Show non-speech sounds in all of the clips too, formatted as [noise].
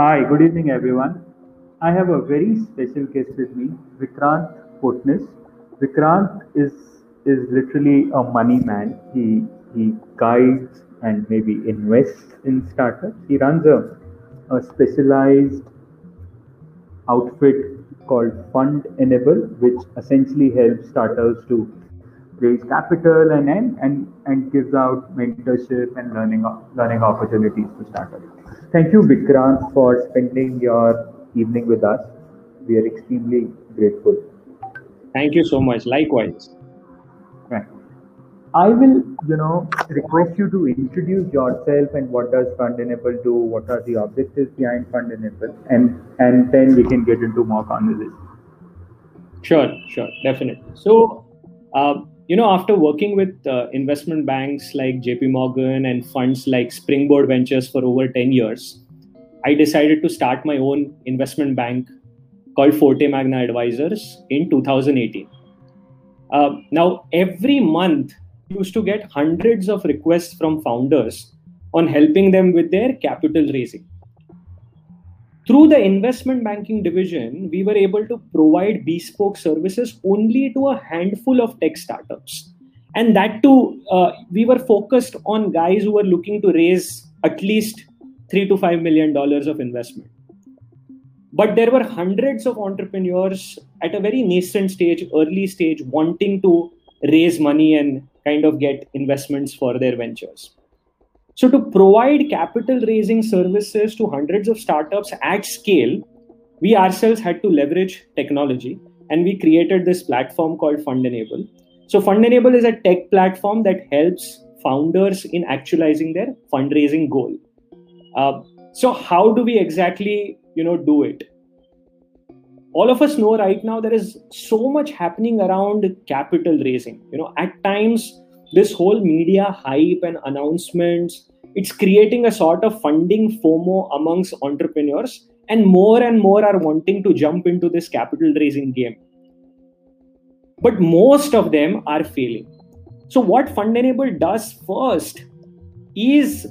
Hi, good evening, everyone. I have a very special guest with me, Vikrant Potnis. Vikrant is is literally a money man. He he guides and maybe invests in startups. He runs a, a specialized outfit called Fund Enable, which essentially helps startups to raise capital and and and, and gives out mentorship and learning learning opportunities to startups. Thank you, Vikrant, for spending your evening with us. We are extremely grateful. Thank you so much. Likewise. Right. I will, you know, request you to introduce yourself and what does Fund Enable do, what are the objectives behind Fund Enable, and and then we can get into more conversation. Sure, sure, definitely. So, uh, you know, after working with uh, investment banks like JP Morgan and funds like Springboard Ventures for over 10 years, I decided to start my own investment bank called Forte Magna Advisors in 2018. Uh, now, every month, used to get hundreds of requests from founders on helping them with their capital raising through the investment banking division, we were able to provide bespoke services only to a handful of tech startups. And that too, uh, we were focused on guys who were looking to raise at least three to five million dollars of investment. But there were hundreds of entrepreneurs at a very nascent stage, early stage, wanting to raise money and kind of get investments for their ventures. So, to provide capital raising services to hundreds of startups at scale, we ourselves had to leverage technology and we created this platform called Fund Enable. So, Fund Enable is a tech platform that helps founders in actualizing their fundraising goal. Uh, so, how do we exactly, you know, do it? All of us know right now there is so much happening around capital raising. You know, at times this whole media hype and announcements it's creating a sort of funding fomo amongst entrepreneurs and more and more are wanting to jump into this capital raising game. But most of them are failing. So what fundenable does first is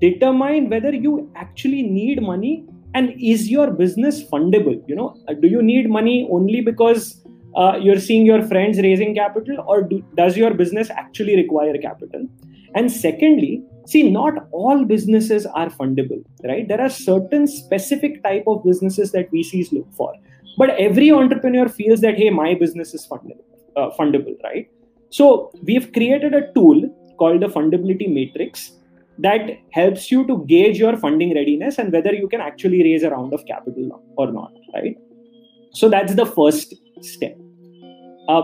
determine whether you actually need money and is your business fundable? You know do you need money only because uh, you're seeing your friends raising capital or do, does your business actually require capital? And secondly see not all businesses are fundable right? There are certain specific type of businesses that vcs look for. But every entrepreneur feels that hey my business is fundable uh, fundable right? So we've created a tool called the fundability matrix that helps you to gauge your funding readiness and whether you can actually raise a round of capital or not right? So that's the first step uh,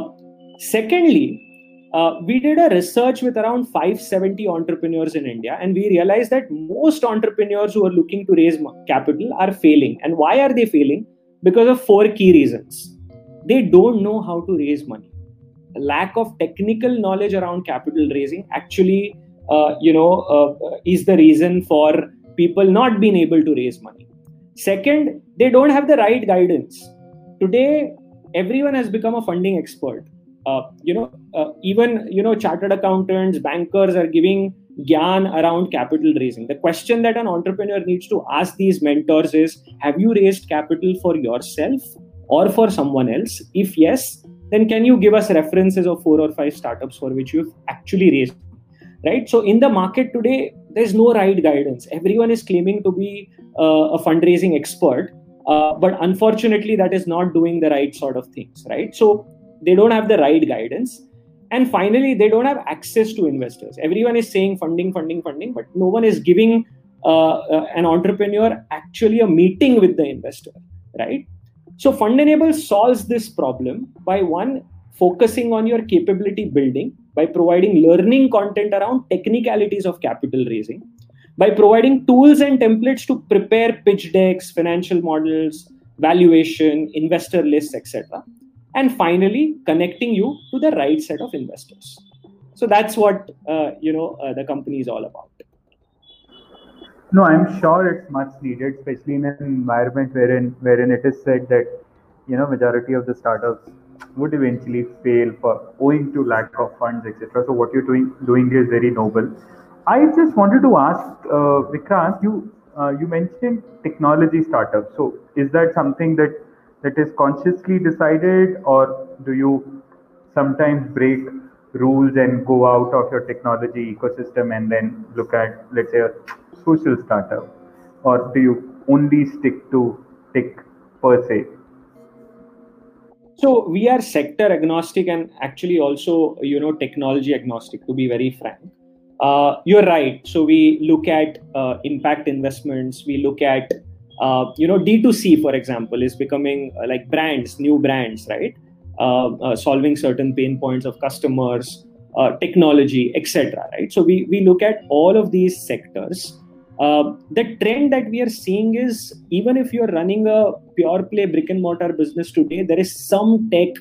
secondly, uh, we did a research with around 570 entrepreneurs in India, and we realized that most entrepreneurs who are looking to raise capital are failing. And why are they failing? Because of four key reasons. They don't know how to raise money. Lack of technical knowledge around capital raising actually, uh, you know, uh, is the reason for people not being able to raise money. Second, they don't have the right guidance. Today, everyone has become a funding expert. Uh, you know uh, even you know chartered accountants bankers are giving gyan around capital raising. The question that an entrepreneur needs to ask these mentors is have you raised capital for yourself or for someone else? If yes then can you give us references of four or five startups for which you've actually raised? Right? So in the market today there's no right guidance. Everyone is claiming to be uh, a fundraising expert uh, but unfortunately that is not doing the right sort of things right? So they don't have the right guidance. And finally they don't have access to investors. Everyone is saying funding funding funding but no one is giving uh, uh, an entrepreneur actually a meeting with the investor right? So fund enable solves this problem by one focusing on your capability building by providing learning content around technicalities of capital raising by providing tools and templates to prepare pitch decks, financial models, valuation, investor lists, etc. And finally, connecting you to the right set of investors. So that's what uh, you know uh, the company is all about. No, I'm sure it's much needed, especially in an environment wherein wherein it is said that you know majority of the startups would eventually fail for owing to lack of funds, etc. So what you're doing doing is very noble I just wanted to ask uh, Vikrant, you uh, you mentioned technology startups. So is that something that that is consciously decided, or do you sometimes break rules and go out of your technology ecosystem and then look at, let's say, a social startup, or do you only stick to tech per se? So we are sector agnostic and actually also, you know, technology agnostic. To be very frank, uh, you're right. So we look at uh, impact investments. We look at, uh, you know, D2C, for example, is becoming uh, like brands, new brands, right? Uh, uh, solving certain pain points of customers, technology, etc. Right. So we we look at all of these sectors. the trend that we are seeing is even if you're running a pure play brick and mortar business today, there is some tech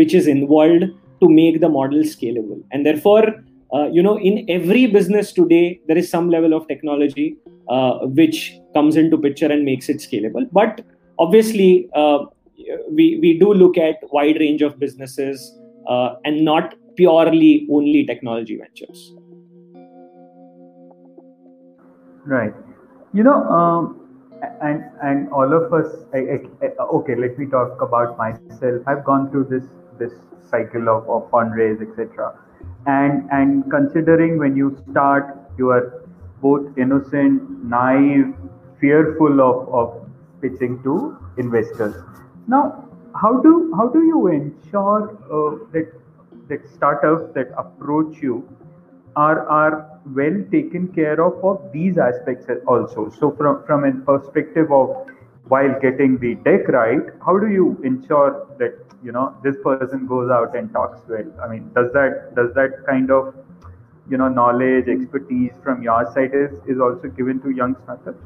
which is involved to make the model scalable, and therefore uh, you know in every business today there is some level of technology uh, which comes into picture and makes it scalable. But obviously uh, we we do look at wide range of businesses uh, and not purely only technology ventures. Right. You know um, and and all of us I, I, okay let me talk about myself. I've gone through this this cycle of, of fundraise etc and and considering when you start you are both innocent naive fearful of, of pitching to investors. Now how do how do you ensure uh, that that startups that approach you are are well taken care of of these aspects also? So from from a perspective of while getting the deck right how do you ensure that you know this person goes out and talks well i mean does that does that kind of you know knowledge expertise from your side is is also given to young startups?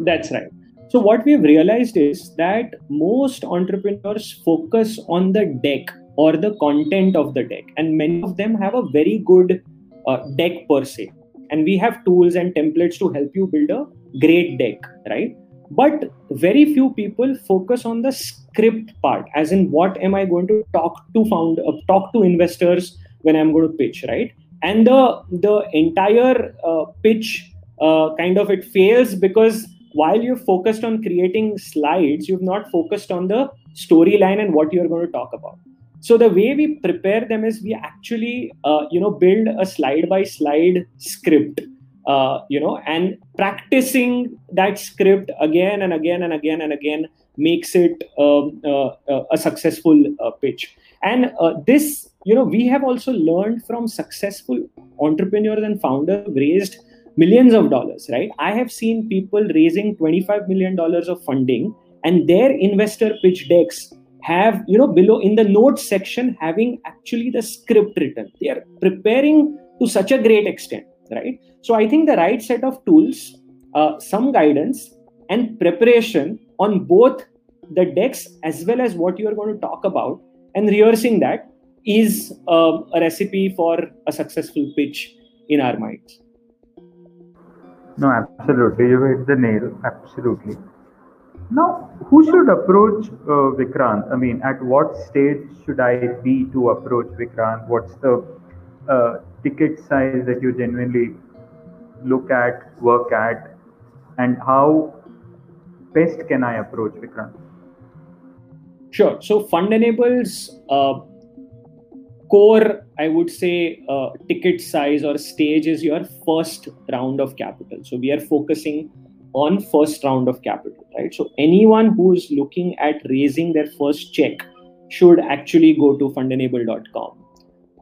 That's right. So what we've realized is that most entrepreneurs focus on the deck or the content of the deck and many of them have a very good uh, deck per se. And we have tools and templates to help you build a great deck right but very few people focus on the script part as in what am i going to talk to found uh, talk to investors when i'm going to pitch right? And the the entire uh, pitch uh, kind of it fails because while you've focused on creating slides you've not focused on the storyline and what you're going to talk about. So the way we prepare them is we actually uh, you know build a slide by slide script uh, you know and practicing that script again and again and again and again makes it um, uh, uh, a successful uh, pitch. And uh, this you know we have also learned from successful entrepreneurs and founders raised millions of dollars right? I have seen people raising 25 million dollars of funding and their investor pitch decks have you know below in the notes section having actually the script written. They are preparing to such a great extent right? So i think the right set of tools uh, some guidance and preparation on both the decks as well as what you are going to talk about and rehearsing that is uh, a recipe for a successful pitch in our minds. No absolutely. You hit the nail absolutely. Now who should approach uh, vikrant? I mean at what stage should i be to approach vikrant? What's the uh, ticket size that you genuinely look at, work at, and how best can I approach Vikrant? Sure. So Fund Enable's uh, core, I would say, uh, ticket size or stage is your first round of capital. So we are focusing on first round of capital, right? So anyone who's looking at raising their first check should actually go to fundenable.com.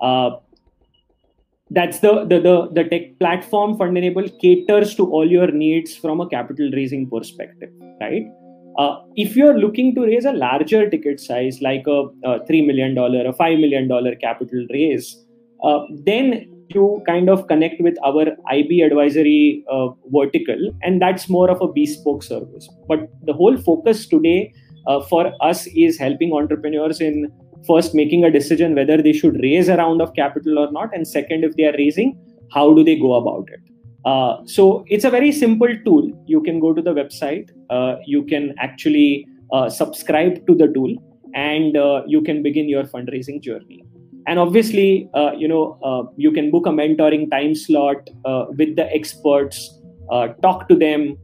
Uh, that's the, the the the tech platform fund enable caters to all your needs from a capital raising perspective right? Uh, if you're looking to raise a larger ticket size like a, a $3 million a $5 million capital raise uh, then you kind of connect with our ib advisory uh, vertical and that's more of a bespoke service. But the whole focus today uh, for us is helping entrepreneurs in first making a decision whether they should raise a round of capital or not and second if they are raising how do they go about it? Uh, so it's a very simple tool. You can go to the website. Uh, you can actually uh, subscribe to the tool and uh, you can begin your fundraising journey. And obviously uh, you know uh, you can book a mentoring time slot with the experts talk to them,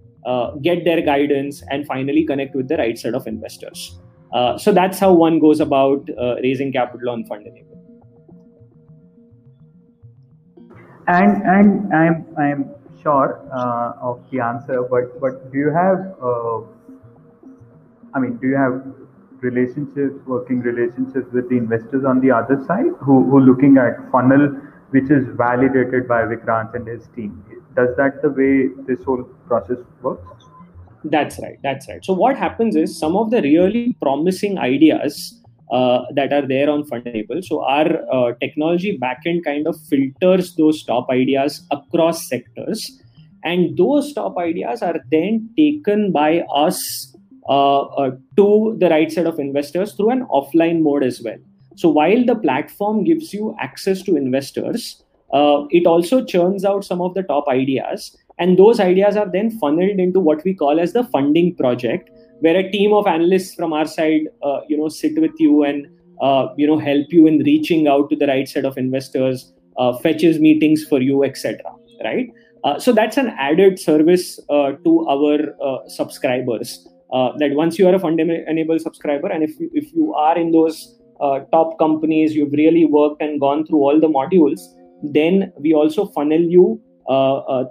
get their guidance, and finally connect with the right set of investors. Uh, so that's how one goes about uh, raising capital on Fund Enable. And and I'm I'm sure uh, of the answer, but but do you have I mean, do you have relationships, working relationships with the investors on the other side who who looking at funnel which is validated by Vikrant and his team? Does that the way this whole process works? That's right. That's right. So what happens is some of the really promising ideas uh, that are there on Fundable. So our uh, technology backend kind of filters those top ideas across sectors, and those top ideas are then taken by us uh, uh to the right set of investors through an offline mode as well. So while the platform gives you access to investors, uh, it also churns out some of the top ideas and those ideas are then funneled into what we call as the funding project where a team of analysts from our side uh, you know sit with you and uh, you know help you in reaching out to the right set of investors uh, fetches meetings for you etc right? Uh, so that's an added service uh, to our uh, subscribers that once you are a fund enabled subscriber and if you, if you are in those top companies you've really worked and gone through all the modules then we also funnel you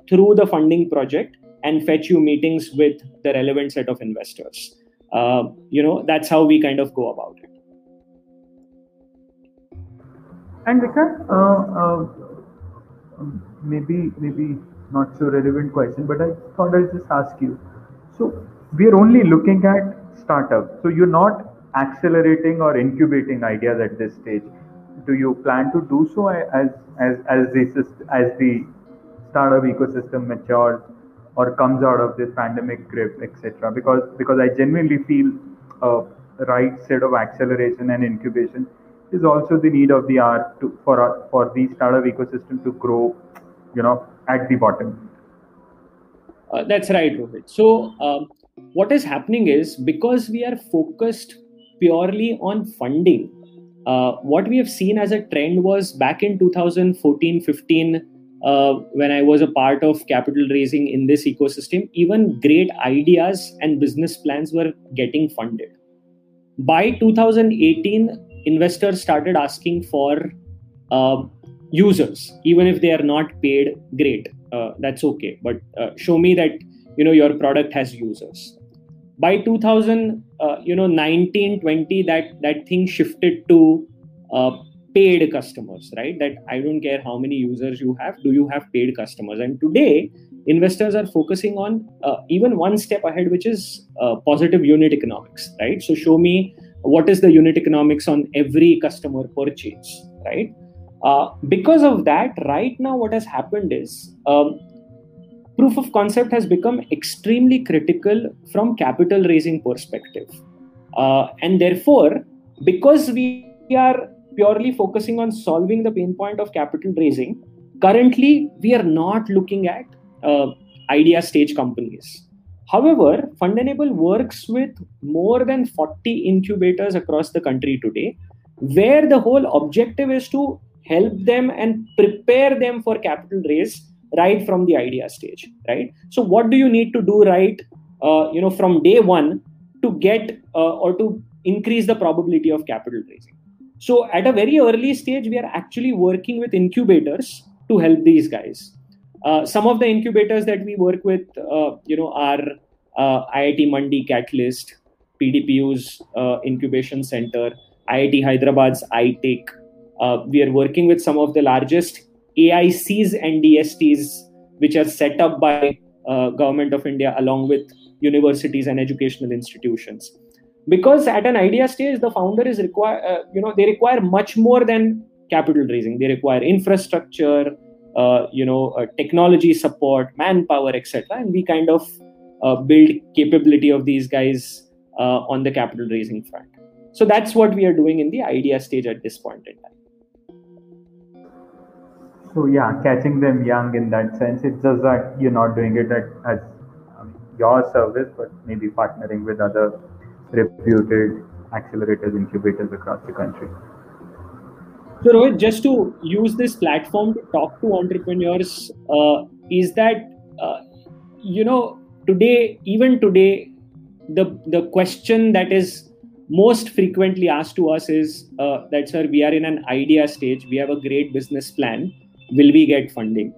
through the funding project and fetch you meetings with the relevant set of investors. Uh, you know, that's how we kind of go about it. And Vikrant, uh, maybe maybe not so relevant question, but I thought I'll just ask you. So we are only looking at startups. So you're not accelerating or incubating ideas at this stage. Do you plan to do so as as as the as the startup ecosystem matures or comes out of this pandemic grip, etc. Because because I genuinely feel a right set of acceleration and incubation is also the need of the hour to for for the startup ecosystem to grow, you know, at the bottom. Uh, that's right, Rohit. So um, what is happening is because we are focused purely on funding. Uh, what we have seen as a trend was back in 2014 15 uh, when I was a part of capital raising in this ecosystem, even great ideas and business plans were getting funded. By 2018, investors started asking for uh, users, even if they are not paid. Great, uh, that's okay, but uh, show me that you know your product has users. By 2000, uh, you know, 19, 20, that that thing shifted to uh, paid customers right? That i don't care how many users you have do you have paid customers? And today investors are focusing on uh, even one step ahead which is uh, positive unit economics right? So show me what is the unit economics on every customer purchase right? Uh, because of that right now what has happened is um, proof of concept has become extremely critical from capital raising perspective. Uh, and therefore because we are purely focusing on solving the pain point of capital raising, currently we are not looking at uh, idea stage companies. However, Fund Enable works with more than 40 incubators across the country today, where the whole objective is to help them and prepare them for capital raise right from the idea stage. Right. So, what do you need to do right? Uh, you know, from day one to get uh, or to increase the probability of capital raising. So at a very early stage, we are actually working with incubators to help these guys. Uh, some of the incubators that we work with, uh, you know, are uh, IIT Mandi Catalyst, PDPU's uh, incubation center, IIT Hyderabad's iTech. Uh, we are working with some of the largest AICs and DSTs, which are set up by uh, government of India along with universities and educational institutions because at an idea stage the founder is require uh, you know they require much more than capital raising. They require infrastructure uh, you know uh, technology support manpower etc and we kind of uh, build capability of these guys uh, on the capital raising front. So that's what we are doing in the idea stage at this point in time. So yeah catching them young in that sense it's just that you're not doing it at, as um, your service but maybe partnering with other reputed accelerators, incubators across the country. So, Rohit, just to use this platform to talk to entrepreneurs, uh, is that uh, you know, today, even today, the the question that is most frequently asked to us is uh, that, sir, we are in an idea stage. We have a great business plan. Will we get funding?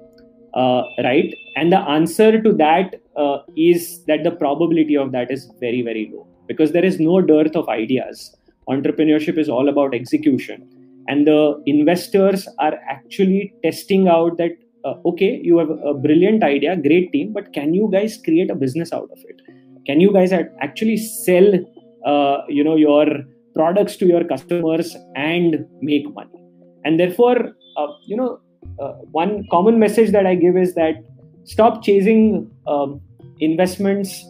Uh, right? And the answer to that uh, is that the probability of that is very, very low because there is no dearth of ideas. Entrepreneurship is all about execution. And the investors are actually testing out that, uh, okay, you have a brilliant idea, great team, but can you guys create a business out of it? Can you guys actually sell, uh, you know, your products to your customers and make money? And therefore, uh, you know, uh, one common message that I give is that stop chasing um, investments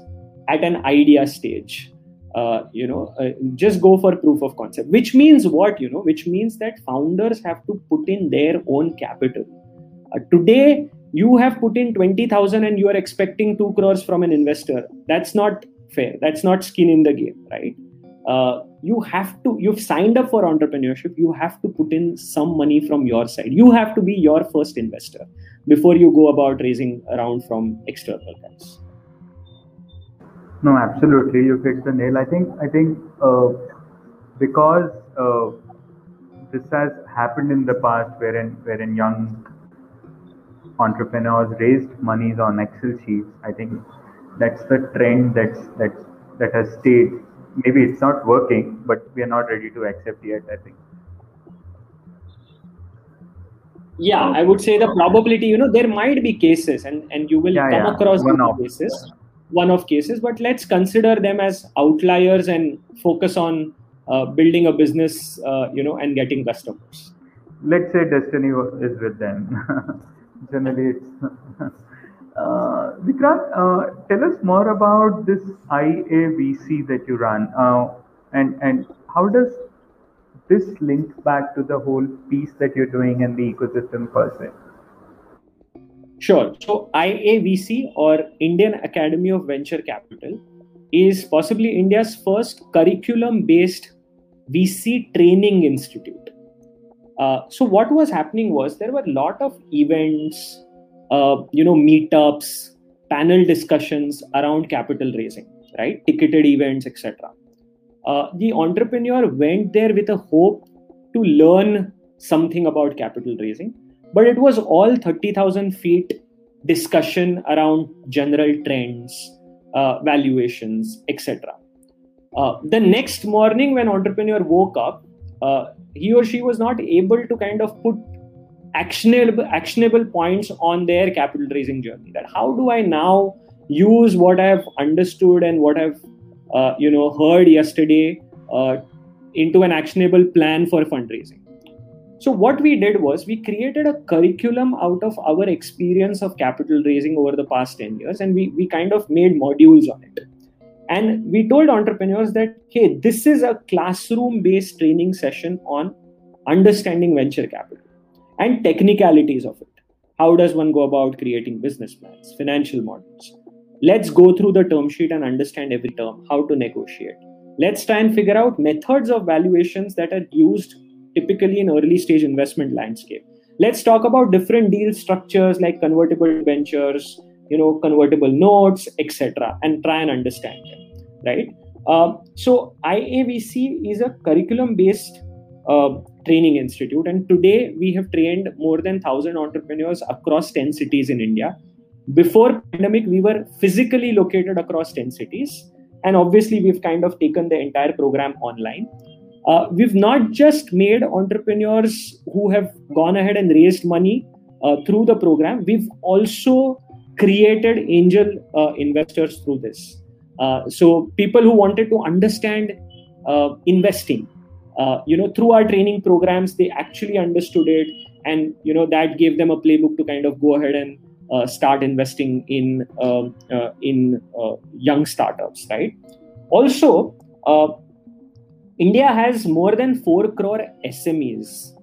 at an idea stage. Uh, you know, uh, just go for proof of concept. Which means what? You know, which means that founders have to put in their own capital. Uh, today, you have put in twenty thousand and you are expecting two crores from an investor. That's not fair. That's not skin in the game, right? Uh, you have to you've signed up for entrepreneurship you have to put in some money from your side you have to be your first investor before you go about raising around from external guys no absolutely you hit the nail i think i think uh, because uh, this has happened in the past wherein wherein young entrepreneurs raised monies on excel sheets i think that's the trend that's that's that has stayed maybe it's not working, but we are not ready to accept yet. I think. Yeah, I would say the probability. You know, there might be cases, and and you will yeah, come yeah. across cases, one of cases. But let's consider them as outliers and focus on uh, building a business. Uh, you know, and getting customers. Let's say destiny is with them. [laughs] Generally, it's. [laughs] Uh, Vikrant, uh, tell us more about this IAVC that you run, uh, and and how does this link back to the whole piece that you're doing in the ecosystem per se? Sure. So IAVC or Indian Academy of Venture Capital is possibly India's first curriculum-based VC training institute. Uh, so what was happening was there were a lot of events uh, you know meetups panel discussions around capital raising right ticketed events etc uh, the entrepreneur went there with a hope to learn something about capital raising but it was all 30000 feet discussion around general trends uh, valuations etc uh, the next morning when entrepreneur woke up uh, he or she was not able to kind of put actionable actionable points on their capital raising journey. That how do i now use what i've understood and what i've uh, you know heard yesterday uh, into an actionable plan for fundraising so what we did was we created a curriculum out of our experience of capital raising over the past 10 years and we, we kind of made modules on it and we told entrepreneurs that hey this is a classroom based training session on understanding venture capital and technicalities of it. How does one go about creating business plans, financial models? Let's go through the term sheet and understand every term, how to negotiate. Let's try and figure out methods of valuations that are used typically in early stage investment landscape. Let's talk about different deal structures like convertible ventures, you know, convertible notes, etc., and try and understand them. Right. Uh, so IAVC is a curriculum-based uh, training institute and today we have trained more than 1000 entrepreneurs across 10 cities in india before pandemic we were physically located across 10 cities and obviously we've kind of taken the entire program online uh, we've not just made entrepreneurs who have gone ahead and raised money uh, through the program we've also created angel uh, investors through this. Uh, so people who wanted to understand uh, investing uh, you know through our training programs they actually understood it and you know that gave them a playbook to kind of go ahead and start investing in um, in young startups right? Also india has more than 4 crore smes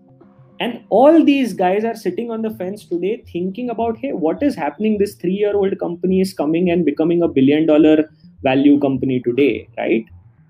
and all these guys are sitting on the fence today thinking about hey what is happening? This 3 year old company is coming and becoming a billion dollar value company today right?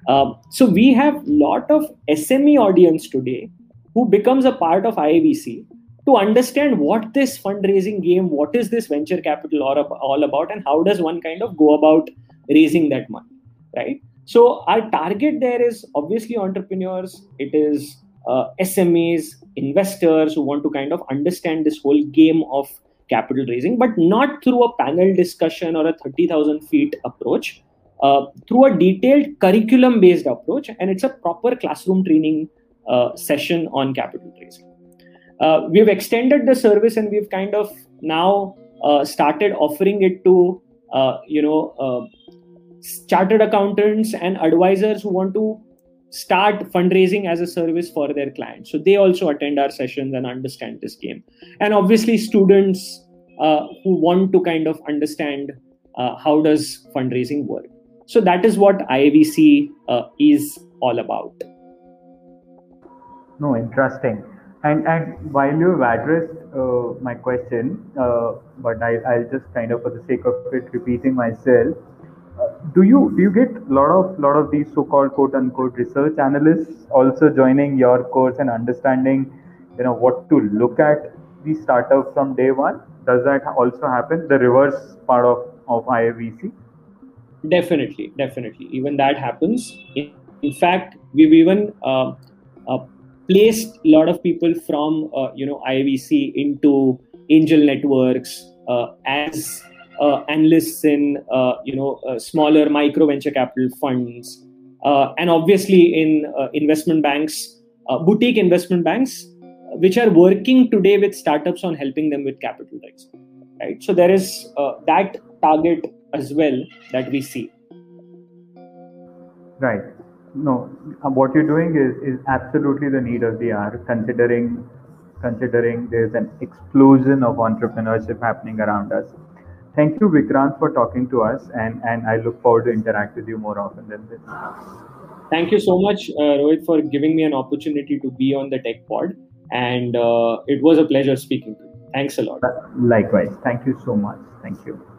Um, so we have lot of SME audience today who becomes a part of IAVC to understand what this fundraising game, what is this venture capital all about, and how does one kind of go about raising that money, right? So our target there is obviously entrepreneurs. It is uh, SMEs, investors who want to kind of understand this whole game of capital raising, but not through a panel discussion or a 30,000 feet approach, uh, through a detailed curriculum based approach. And it's a proper classroom training uh, session on capital raising. Uh, we've extended the service and we've kind of now uh, started offering it to, uh, you know, chartered accountants and advisors who want to start fundraising as a service for their clients. So they also attend our sessions and understand this game. And obviously, students uh, who want to kind of understand uh, how does fundraising work. So that is what IAVC uh, is all about. No, interesting. And and while you've addressed uh, my question, uh, but I, I'll just kind of, for the sake of it, repeating myself do you do you get a lot of lot of these so-called quote unquote research analysts also joining your course and understanding you know what to look at the startup from day one? Does that also happen the reverse part of of IAVC definitely definitely. Even that happens. In, in fact we've even uh, uh, placed a lot of people from uh, you know IAVC into angel networks uh, as Uh, analysts in uh, you know uh, smaller micro venture capital funds, uh, and obviously in uh, investment banks, boutique investment banks, which are working today with startups on helping them with capital raising. Right. So there is that target as well that we see. Right. No, what you're doing is is absolutely the need of the hour, considering considering there's an explosion of entrepreneurship happening around us. Thank you, Vikrant, for talking to us, and, and I look forward to interact with you more often than this. Thank you so much, uh, Rohit, for giving me an opportunity to be on the Tech Pod, and uh, it was a pleasure speaking to you. Thanks a lot. Likewise. Thank you so much. Thank you.